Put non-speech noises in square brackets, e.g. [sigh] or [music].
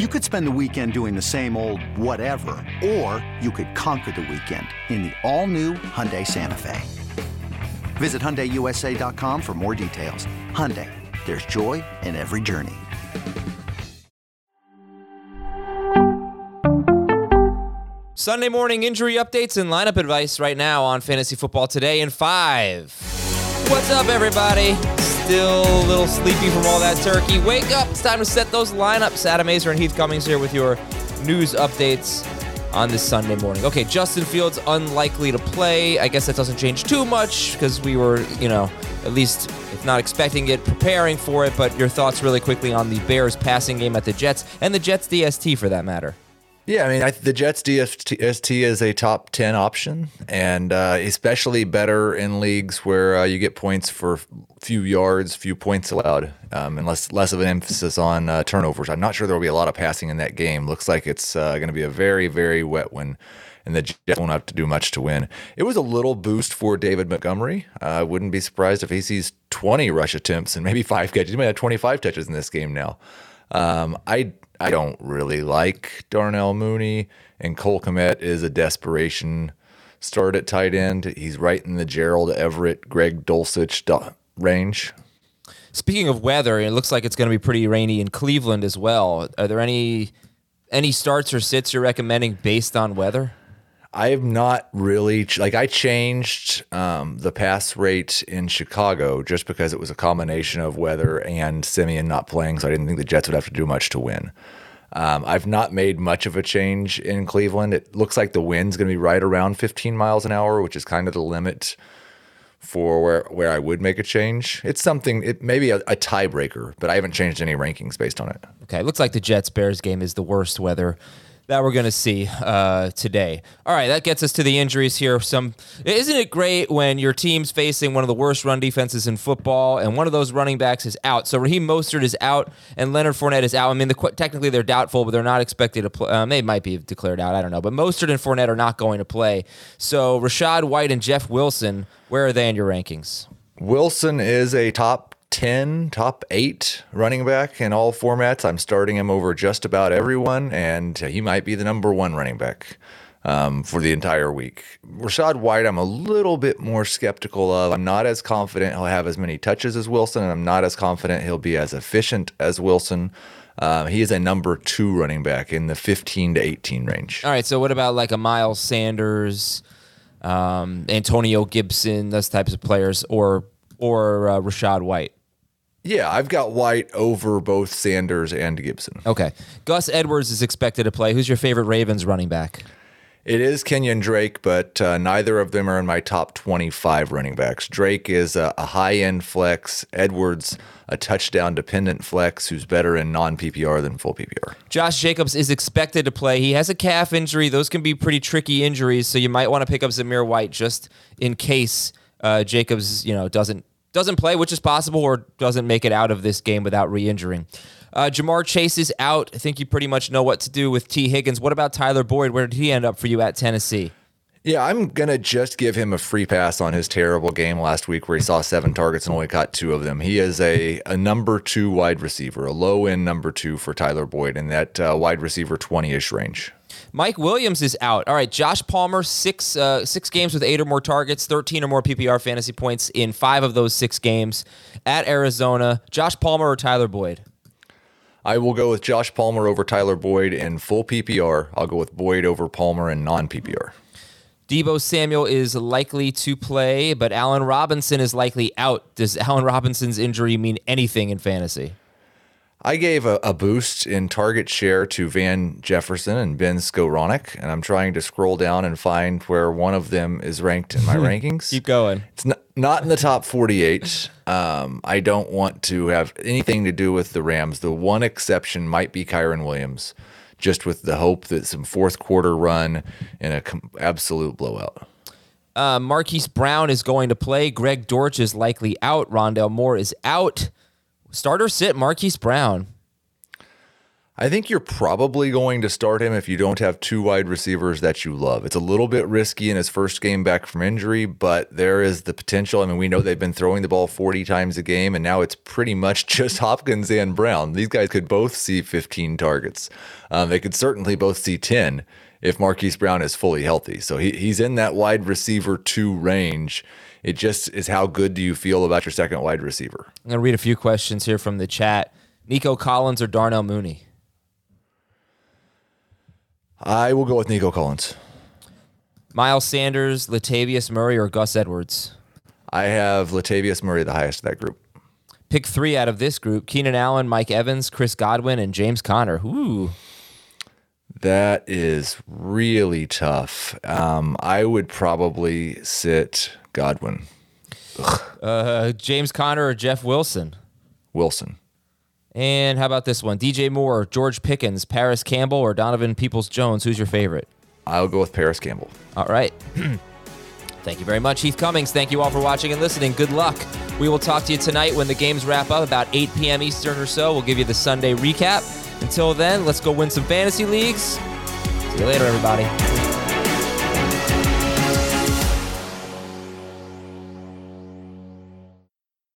You could spend the weekend doing the same old whatever, or you could conquer the weekend in the all-new Hyundai Santa Fe. Visit HyundaiUSA.com for more details. Hyundai, there's joy in every journey. Sunday morning injury updates and lineup advice right now on Fantasy Football Today in five. What's up, everybody? Still a little sleepy from all that turkey. Wake up. It's time to set those lineups. Adam Aizer and Heath Cummings here with your news updates on this Sunday morning. Okay, Justin Fields unlikely to play. I guess that doesn't change too much because we were, you know, at least if not expecting it, preparing for it. But your thoughts really quickly on the Bears passing game at the Jets and the Jets DST for that matter. Yeah, I mean, I, the Jets DST is a top 10 option, and uh, especially better in leagues where uh, you get points for few yards, few points allowed, um, and less, less of an emphasis on uh, turnovers. I'm not sure there will be a lot of passing in that game. Looks like it's uh, going to be a very, very wet one, and the Jets won't have to do much to win. It was a little boost for David Montgomery. I wouldn't be surprised if he sees 20 rush attempts and maybe five catches. He might have 25 touches in this game now. Um, I I don't really like Darnell Mooney, and Cole Kmet is a desperation start at tight end. He's right in the Gerald Everett, Greg Dulcich range. Speaking of weather, it looks like it's going to be pretty rainy in Cleveland as well. Are there any any starts or sits you're recommending based on weather? I have not really like I changed um, the pass rate in Chicago just because it was a combination of weather and Siemian not playing, so I didn't think the Jets would have to do much to win. Um, I've not made much of a change in Cleveland. It looks like the wind's going to be right around 15 miles an hour, which is kind of the limit for where where I would make a change. It's something, it may be a, a tiebreaker, but I haven't changed any rankings based on it. Okay, it looks like the Jets Bears game is the worst weather that we're going to see uh, today. All right, that gets us to the injuries here. Some isn't it great when your team's facing one of the worst run defenses in football, and one of those running backs is out. So Raheem Mostert is out, and Leonard Fournette is out. I mean, the, technically they're doubtful, but they're not expected to play. Um, they might be declared out. I don't know, but Mostert and Fournette are not going to play. So Rachaad White and Jeff Wilson, where are they in your rankings? Wilson is a top 10, top eight running back in all formats. I'm starting him over just about everyone, and he might be the number one running back um, for the entire week. Rachaad White, I'm a little bit more skeptical of. I'm not as confident he'll have as many touches as Wilson, and I'm not as confident he'll be as efficient as Wilson. Uh, he is a number two running back in the 15 to 18 range. All right. So, what about like a Miles Sanders, um, Antonio Gibson, those types of players, or or uh, Rachaad White? Yeah, I've got White over both Sanders and Gibson. Okay. Gus Edwards is expected to play. Who's your favorite Ravens running back? It is Kenyan Drake, but uh, neither of them are in my top 25 running backs. Drake is a, a high end flex. Edwards, a touchdown dependent flex who's better in non PPR than full PPR. Josh Jacobs is expected to play. He has a calf injury. Those can be pretty tricky injuries, so you might want to pick up Zamir White just in case uh, Jacobs, you know, doesn't doesn't play, which is possible, or doesn't make it out of this game without re injuring. Uh, Ja'Marr Chase is out. I think you pretty much know what to do with Tee Higgins. What about Tyler Boyd? Where did he end up for you at Tennessee? Yeah, I'm going to just give him a free pass on his terrible game last week where he saw seven targets and only caught two of them. He is a, a number two wide receiver, a low end number two for Tyler Boyd in that uh, wide receiver 20 ish range. Mike Williams is out. All right, Josh Palmer, six uh, six games with eight or more targets, thirteen or more PPR fantasy points in five of those six games at Arizona. Josh Palmer or Tyler Boyd? I will go with Josh Palmer over Tyler Boyd in full PPR. I'll go with Boyd over Palmer in non PPR. Deebo Samuel is likely to play, but Allen Robinson is likely out. Does Allen Robinson's injury mean anything in fantasy? I gave a, a boost in target share to Van Jefferson and Ben Skowronek, and I'm trying to scroll down and find where one of them is ranked in my [laughs] rankings. Keep going. It's not, not in the top 48. Um, I don't want to have anything to do with the Rams. The one exception might be Kyren Williams, just with the hope that some fourth quarter run in a com- absolute blowout. Uh, Marquise Brown is going to play. Greg Dortch is likely out. Rondale Moore is out. Starter sit Marquise Brown. I think you're probably going to start him if you don't have two wide receivers that you love. It's a little bit risky in his first game back from injury, but there is the potential. I mean, we know they've been throwing the ball 40 times a game, and now it's pretty much [laughs] just Hopkins and Brown. These guys could both see 15 targets. Um, they could certainly both see 10 if Marquise Brown is fully healthy. So he, he's in that wide receiver two range. It just is how good do you feel about your second wide receiver? I'm going to read a few questions here from the chat. Nico Collins or Darnell Mooney? I will go with Nico Collins. Miles Sanders, Latavius Murray, or Gus Edwards? I have Latavius Murray the highest of that group. Pick three out of this group Keenan Allen, Mike Evans, Chris Godwin, and James Conner. Ooh. That is really tough. Um, I would probably sit Godwin. Uh, James Conner or Jeff Wilson? Wilson. And how about this one? DJ Moore, George Pickens, Parris Campbell, or Donovan Peoples Jones? Who's your favorite? I'll go with Parris Campbell. All right. [clears throat] Thank you very much, Heath Cummings. Thank you all for watching and listening. Good luck. We will talk to you tonight when the games wrap up, about 8 p.m. Eastern or so. We'll give you the Sunday recap. Until then, let's go win some fantasy leagues. See you later, everybody.